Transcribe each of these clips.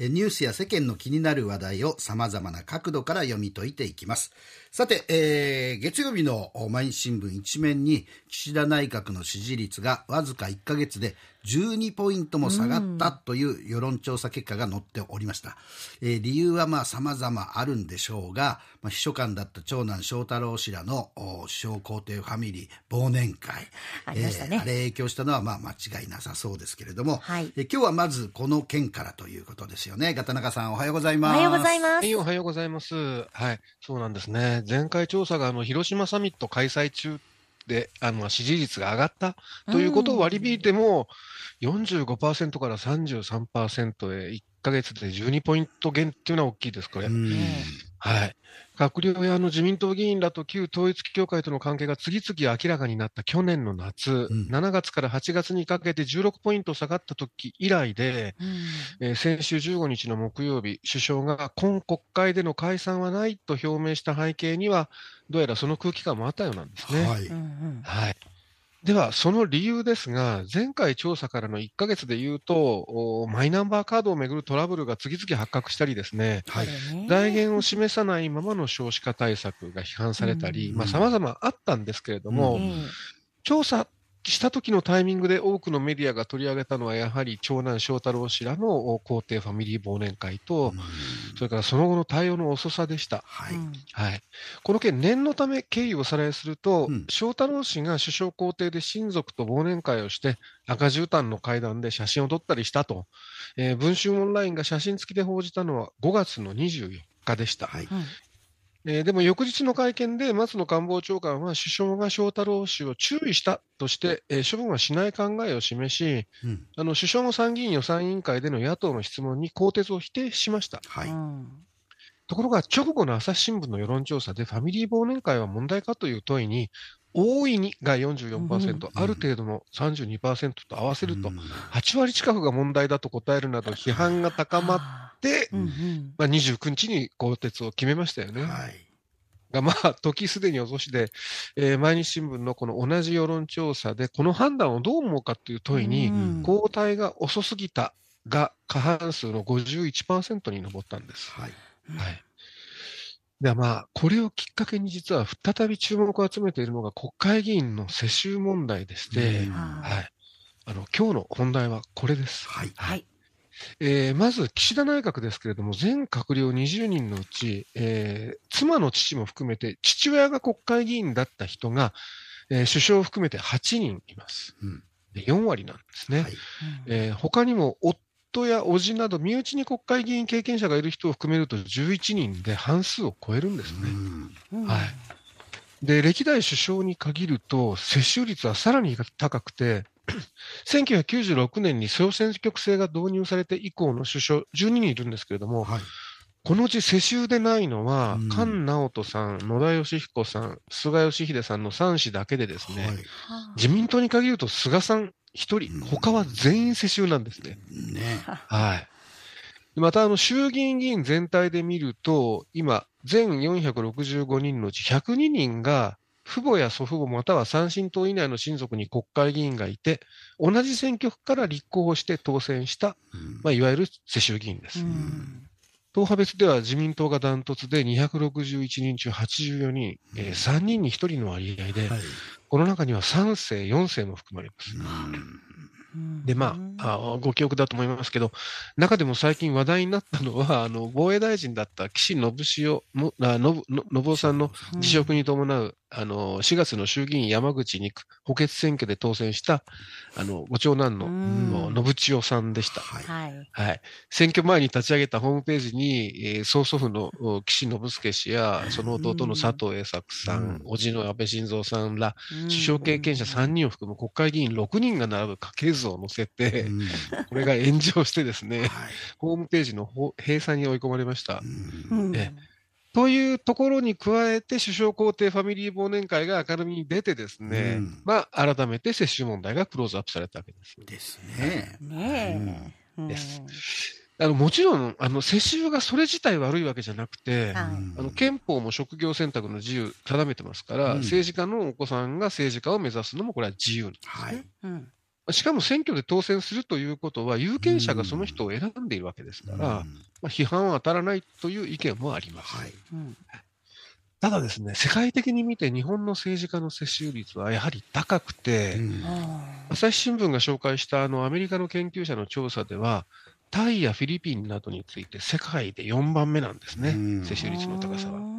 ニュースや世間の気になる話題を様々な角度から読み解いていきます。さて、えー、月曜日の毎日新聞一面に岸田内閣の支持率がわずか1ヶ月で12ポイントも下がったという世論調査結果が載っておりました。えー、理由はまあ様々あるんでしょうが、まあ、秘書官だった長男翔太郎氏らの首相皇帝ファミリー忘年会。ありましたね。えー、あれ影響したのはまあ間違いなさそうですけれども、はい、えー、今日はまずこの件からということですよね。ガタナカさんおはようございます。おはようございます。はい、おはようございます。はい、そうなんですね。前回調査があの広島サミット開催中であの支持率が上がったということを割り引いても、うん、45%から33%へ1か月で12ポイント減っていうのは大きいです、これ。はい。閣僚やあの自民党議員らと旧統一教会との関係が次々明らかになった去年の夏、うん、7月から8月にかけて16ポイント下がった時以来で、うん、えー、先週15日の木曜日、首相が今国会での解散はないと表明した背景には、どうやらその空気感もあったようなんですね。はい、はいでは、その理由ですが、前回調査からの1か月でいうと、マイナンバーカードをめぐるトラブルが次々発覚したりですね、はい、財源を示さないままの少子化対策が批判されたり、さまざ、まあったんですけれども、うん、調査した時のタイミングで多くのメディアが取り上げたのは、やはり長男翔太郎氏らの皇帝ファミリー忘年会と、それからその後の対応の遅さでした。はい。はい。この件、念のため経緯をおさらいすると、うん、翔太郎氏が首相公邸で親族と忘年会をして、赤絨毯の階段で写真を撮ったりしたと、えー、文春オンラインが写真付きで報じたのは5月の24日でした。はい、えー、でも翌日の会見で松野官房長官は首相が翔太郎氏を注意したとして、えー、処分はしない考えを示し、うん、あの首相も参議院予算委員会での野党の質問に更迭を否定しました。はい、ところが直後の朝日新聞の世論調査でファミリー忘年会は問題かという問いに大いにが44%、うん、ある程度の32%と合わせると、8割近くが問題だと答えるなど批判が高まって、まあ、29日に更迭を決めましたよね。はい、がまあ、時すでに遅しで、えー、毎日新聞のこの同じ世論調査で、この判断をどう思うかという問いに、交代が遅すぎたが過半数の51%に上ったんです。はい、はいでまあ、これをきっかけに実は再び注目を集めているのが国会議員の世襲問題でして、はい、あの今日の本題はこれです。はい、はい。えー、まず岸田内閣ですけれども、全閣僚20人のうち、えー、妻の父も含めて、父親が国会議員だった人が、えー、首相を含めて8人います。うん、4割なんですね。はい。えー、他にも夫夫や叔父など、身内に国会議員経験者がいる人を含めると11人で半数を超えるんですね。はい、で歴代首相に限ると、接種率はさらに高くて、1996年に総選挙区制が導入されて以降の首相、12人いるんですけれども、はい、このうち世襲でないのは、うん、菅直人さん、野田佳彦さん、菅義偉さんの3氏だけでですね、はい、自民党に限ると菅さん一人、他は全員世襲なんですね。ね。はい。また、あの、衆議院議員全体で見ると、今、全465人のうち102人が、父母や祖父母または三親等以内の親族に国会議員がいて、同じ選挙区から立候補して当選した、まあ、いわゆる世襲議員です。党派別では自民党がダントツで261人中84人、えー、3人に1人の割合で、はい、この中には3世、4世も含まれます。で、まああ、ご記憶だと思いますけど、中でも最近話題になったのは、あの防衛大臣だった岸信夫信夫さんの辞職に伴うあの、4月の衆議院山口2区補欠選挙で当選した、あの、ご長男の、信千代さんでした。はい。はい。選挙前に立ち上げたホームページに、えー、曽祖父の岸信介氏や、その弟の佐藤栄作さん、叔父の安倍晋三さんら、首相経験者3人を含む国会議員6人が並ぶ家系図を載せて、これが炎上してですね、ホームページの閉鎖に追い込まれました。えというところに加えて、首相公邸ファミリー忘年会が明るみに出てですね、うん、まあ、改めて接種問題がクローズアップされたわけです。ですね。ねえ。です。あのもちろん、あの世襲がそれ自体悪いわけじゃなくて、あの憲法も職業選択の自由定めてますから、うん、政治家のお子さんが政治家を目指すのもこれは自由なんですね。はいしかも選挙で当選するということは、有権者がその人を選んでいるわけですから、うんまあ、批判は当たらないという意見もあります。はい。うんただですね、世界的に見て日本の政治家の接種率はやはり高くて、うんあ朝日新聞が紹介したあのアメリカの研究者の調査では、タイやフィリピンなどについて世界で4番目なんですね、うん接種率の高さは。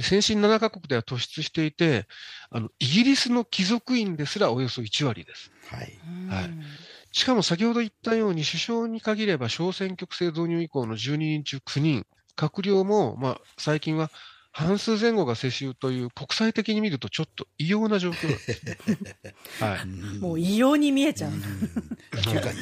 先進7カ国では突出していて、あのイギリスの貴族院ですらおよそ1割です。はい。はいしかも先ほど言ったように、首相に限れば小選挙区制導入以降の12人中9人、閣僚も、まあ、最近は半数前後が世襲という、国際的に見るとちょっと異様な状況なんですね。はい。もう異様に見えちゃう。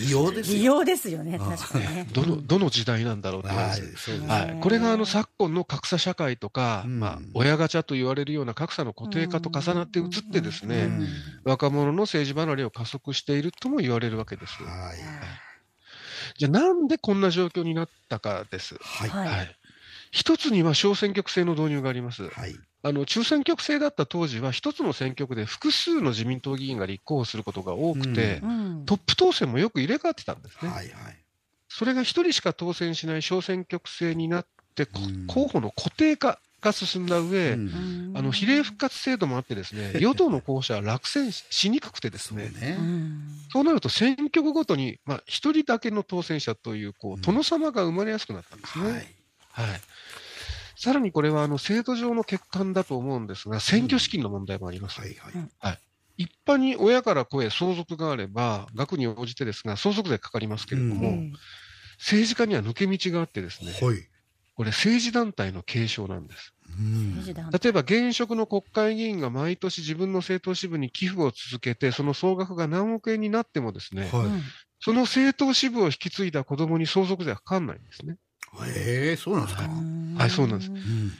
異様です異よ。様ですよね、確かにね。どの、どの時代なんだろうって感はい。はい、これがあの昨今の格差社会とか、うんまあ、親ガチャと言われるような格差の固定化と重なって移ってですね、うん若者の政治離れを加速しているとも言われるわけです。はい。じゃあなんでこんな状況になったかです。はい。はいはい。一つには小選挙区制の導入があります。はい。あの中選挙区制だった当時は、一つの選挙区で複数の自民党議員が立候補することが多くて、ううんトップ当選もよく入れ替わってたんですね。はい。はい。それが一人しか当選しない小選挙区制になって、こうん候補の固定化が進んだ上、うんあの比例復活制度もあってですね、与党の候補者は落選ししにくくてですね、そうねう。んそうなると選挙区ごとに、まあ、一人だけの当選者という、こうんう、殿様が生まれやすくなったんですね。はい。はい。さらにこれは、あの、制度上の欠陥だと思うんですが、選挙資金の問題もあります。はい。はい。一般に親から子へ相続があれば、額に応じてですが、相続税かかりますけれども、うん政治家には抜け道があってですね、はい。これ政治団体の継承なんです。うん政治団例えば現職の国会議員が毎年自分の政党支部に寄付を続けて、その総額が何億円になってもですね、はその政党支部を引き継いだ子供に相続税はかかんないんですね。い。ええ、そうなんですか。はいそうなんですうん。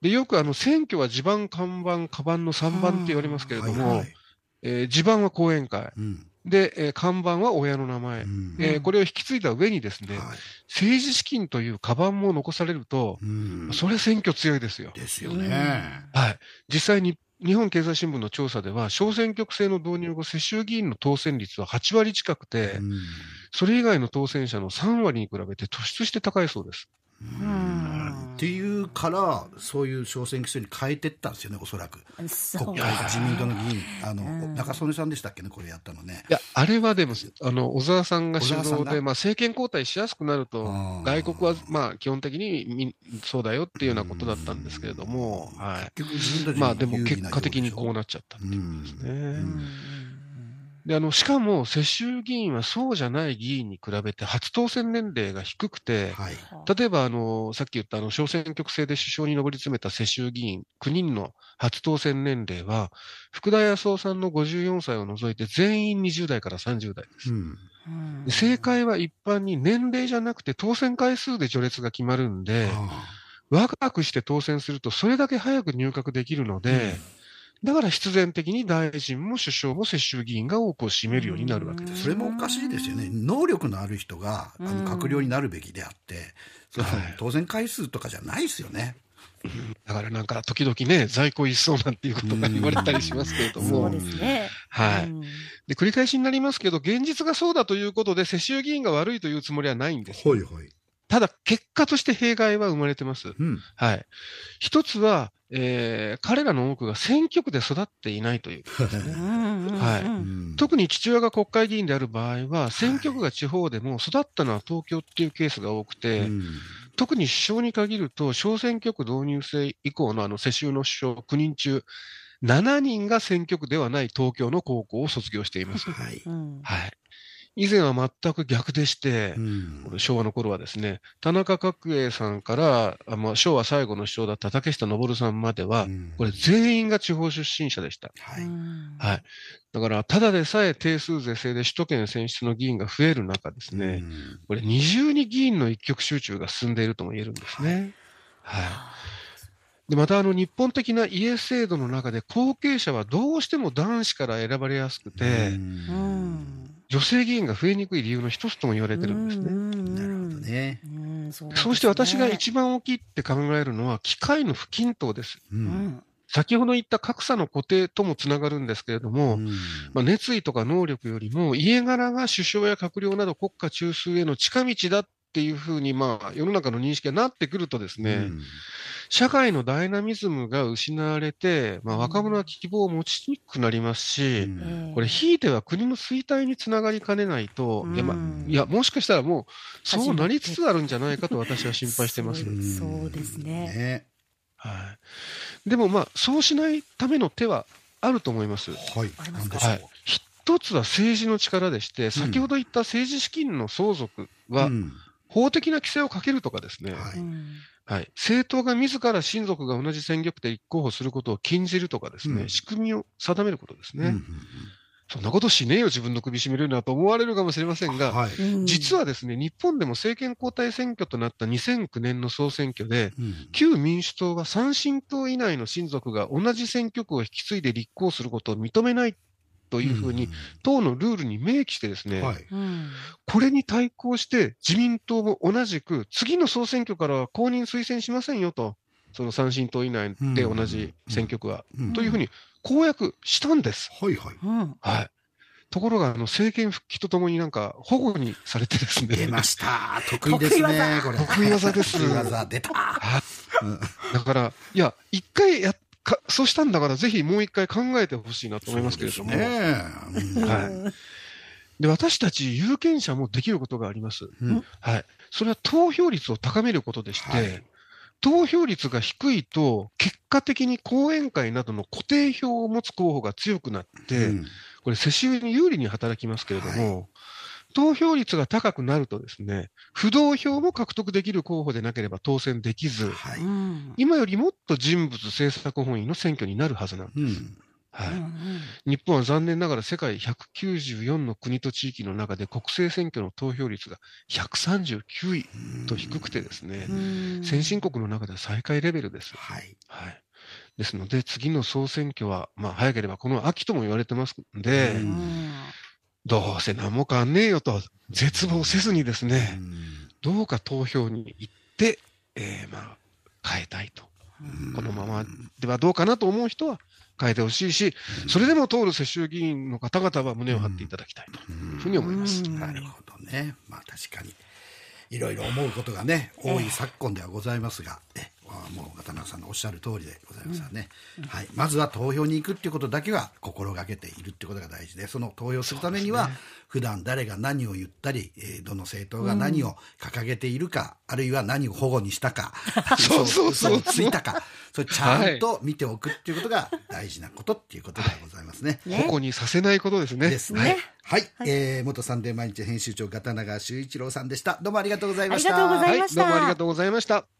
で、よくあの選挙は地盤、看板、カバンの3番って言われますけれども、はいはいえー地盤は後援会。うん。で、えー看板は親の名前。うんえーこれを引き継いだ上にですね、はい。政治資金というカバンも残されると、うん。それは選挙強いですよ。ですよね。はい。実際に日本経済新聞の調査では、小選挙区制の導入後、世襲議員の当選率は8割近くて、うんそれ以外の当選者の3割に比べて突出して高いそうです。んっていうから、そういう小選挙区に変えてったんですよね、おそらく。そう国会自民党の議員、あの、うん中曽根さんでしたっけね、これやったのね。いや、あれはでも、あの、小沢さんが主導で、まあ、政権交代しやすくなると外国は、まあ、基本的にみそうだよっていうようなことだったんですけれども、は結局自分たちい。にまあ、でも結果的にこうよなっちゃったってういうことですね。うんで、あの、しかも、世襲議員はそうじゃない議員に比べて、初当選年齢が低くて、はい。例えば、あの、さっき言った、あの、小選挙区制で首相に上り詰めた世襲議員9人の初当選年齢は、福田康夫さんの54歳を除いて全員20代から30代です。うん。正解は一般に年齢じゃなくて当選回数で序列が決まるんで、あ若くして当選するとそれだけ早く入閣できるので、だから必然的に大臣も首相も世襲議員が多くを占めるようになるわけです。あそれもおかしいですよね。能力のある人が、あの、閣僚になるべきであって、そのはい当選回数とかじゃないですよね。だからなんか時々ね、在庫一掃なんていうことが言われたりしますけれどもそうで、すね。はい。うんで、繰り返しになりますけど、現実がそうだということで、世襲議員が悪いというつもりはないんです。はいはい。ただ、結果として弊害は生まれてます。うん。はい。一つは、えー彼らの多くが選挙区で育っていないということですね。はいうん特に父親が国会議員である場合は、選挙区が地方でも育ったのは東京っていうケースが多くて、うん特に首相に限ると、小選挙区導入制以降のあの世襲の首相9人中、7人が選挙区ではない東京の高校を卒業しています。はい。うんはい。以前は全く逆でしてう、ん昭和の頃はですね、田中角栄さんから、あまあ、昭和最後の首相だった竹下登さんまでは、うんこれ全員が地方出身者でした。はい。うんはい。だから、ただでさえ定数是正で首都圏選出の議員が増える中ですね、うんこれ二重に議員の一極集中が進んでいるとも言えるんですね。はい。で、またあの日本的な家制度の中で後継者はどうしても男子から選ばれやすくて、うん女性議員が増えにくい理由の一つとも言われてるんですね。なるほどね。うんそうですねそうして私が一番大きいって考えるのは機械の不均等です。ううんん先ほど言った格差の固定ともつながるんですけれども、うんまあ、熱意とか能力よりも、家柄が首相や閣僚など国家中枢への近道だっていうふうに、まあ、世の中の認識がなってくるとですね、うん社会のダイナミズムが失われて、まあ、若者は希望を持ちにくくなりますし、うん。ええこれ、ひいては国の衰退につながりかねないと、いや、まあうんいや、もしかしたらもう、そうなりつつあるんじゃないかと私は心配してます。そうそうですね。ねはい。でもまあ、そうしないための手はあると思います。はい。はい。一つは政治の力でして、先ほど言った政治資金の相続は、うん。法的な規制をかけるとかですね、はい。政党が自ら親族が同じ選挙区で立候補することを禁じるとかですね、うん。仕組みを定めることですね。うんうんそんなことしねえよ、自分の首絞めるなと思われるかもしれませんが、はい。うん実はですね、日本でも政権交代選挙となった2009年の総選挙で、うん旧民主党は三親等以内の親族が同じ選挙区を引き継いで立候補することを認めないというふうに、党のルールに明記してですね、これに対抗して自民党も同じく、次の総選挙からは公認推薦しませんよと、その三親党以内で同じ選挙区は、うん。というふうに公約したんです。はいはい。い。ところが、あの、政権復帰とともになんか保護にされてですね。出ました。得意ですねこれ。得意技です。得意技出た。だから、いや、一回やっか、そうしたんだから、ぜひもう一回考えてほしいなと思いますけれども。ですね。うんはい。で、私たち有権者もできることがあります。うん。はい。それは投票率を高めることでして、はい。投票率が低いと、結果的に講演会などの固定票を持つ候補が強くなって、うん。これ世襲に有利に働きますけれども、投票率が高くなるとですね、不動票も獲得できる候補でなければ当選できず、はい。うん。今よりもっと人物政策本位の選挙になるはずなんです。うん。はい。うん日本は残念ながら世界194の国と地域の中で国政選挙の投票率が139位と低くてですねう、ん。先進国の中では最下位レベルです。はい。はい。ですので、次の総選挙は、まあ、早ければこの秋とも言われてますんで、ううんんどうせ何も変わんねえよと、絶望せずにですうね、んどうか投票に行って、えーまあ、変えたいと。うんこのままではどうかなと思う人は変えてほしいし、それでも通る世襲議員の方々は胸を張っていただきたいというふうに思います。うんなるほどね。まあ確かに。いろいろ思うことがね、多い昨今ではございますが、もう渡辺さんのおっしゃる通りでございますよね、はい。まずは投票に行くっていうことだけは心がけているってことが大事で、その投票するためには、普段誰が何を言ったり、えーどの政党が何を掲げているか、あるいは何を保護にしたか、そうそうそうついたか、それちゃんと見ておくっていうことが大事なことっていうことでございますね。ね矛にさせないことですね。ですね。ねはい、えー元サンデー毎日編集長片永修一郎さんでした。どうもありがとうございました。ありがとうございましたはい、どうもありがとうございました。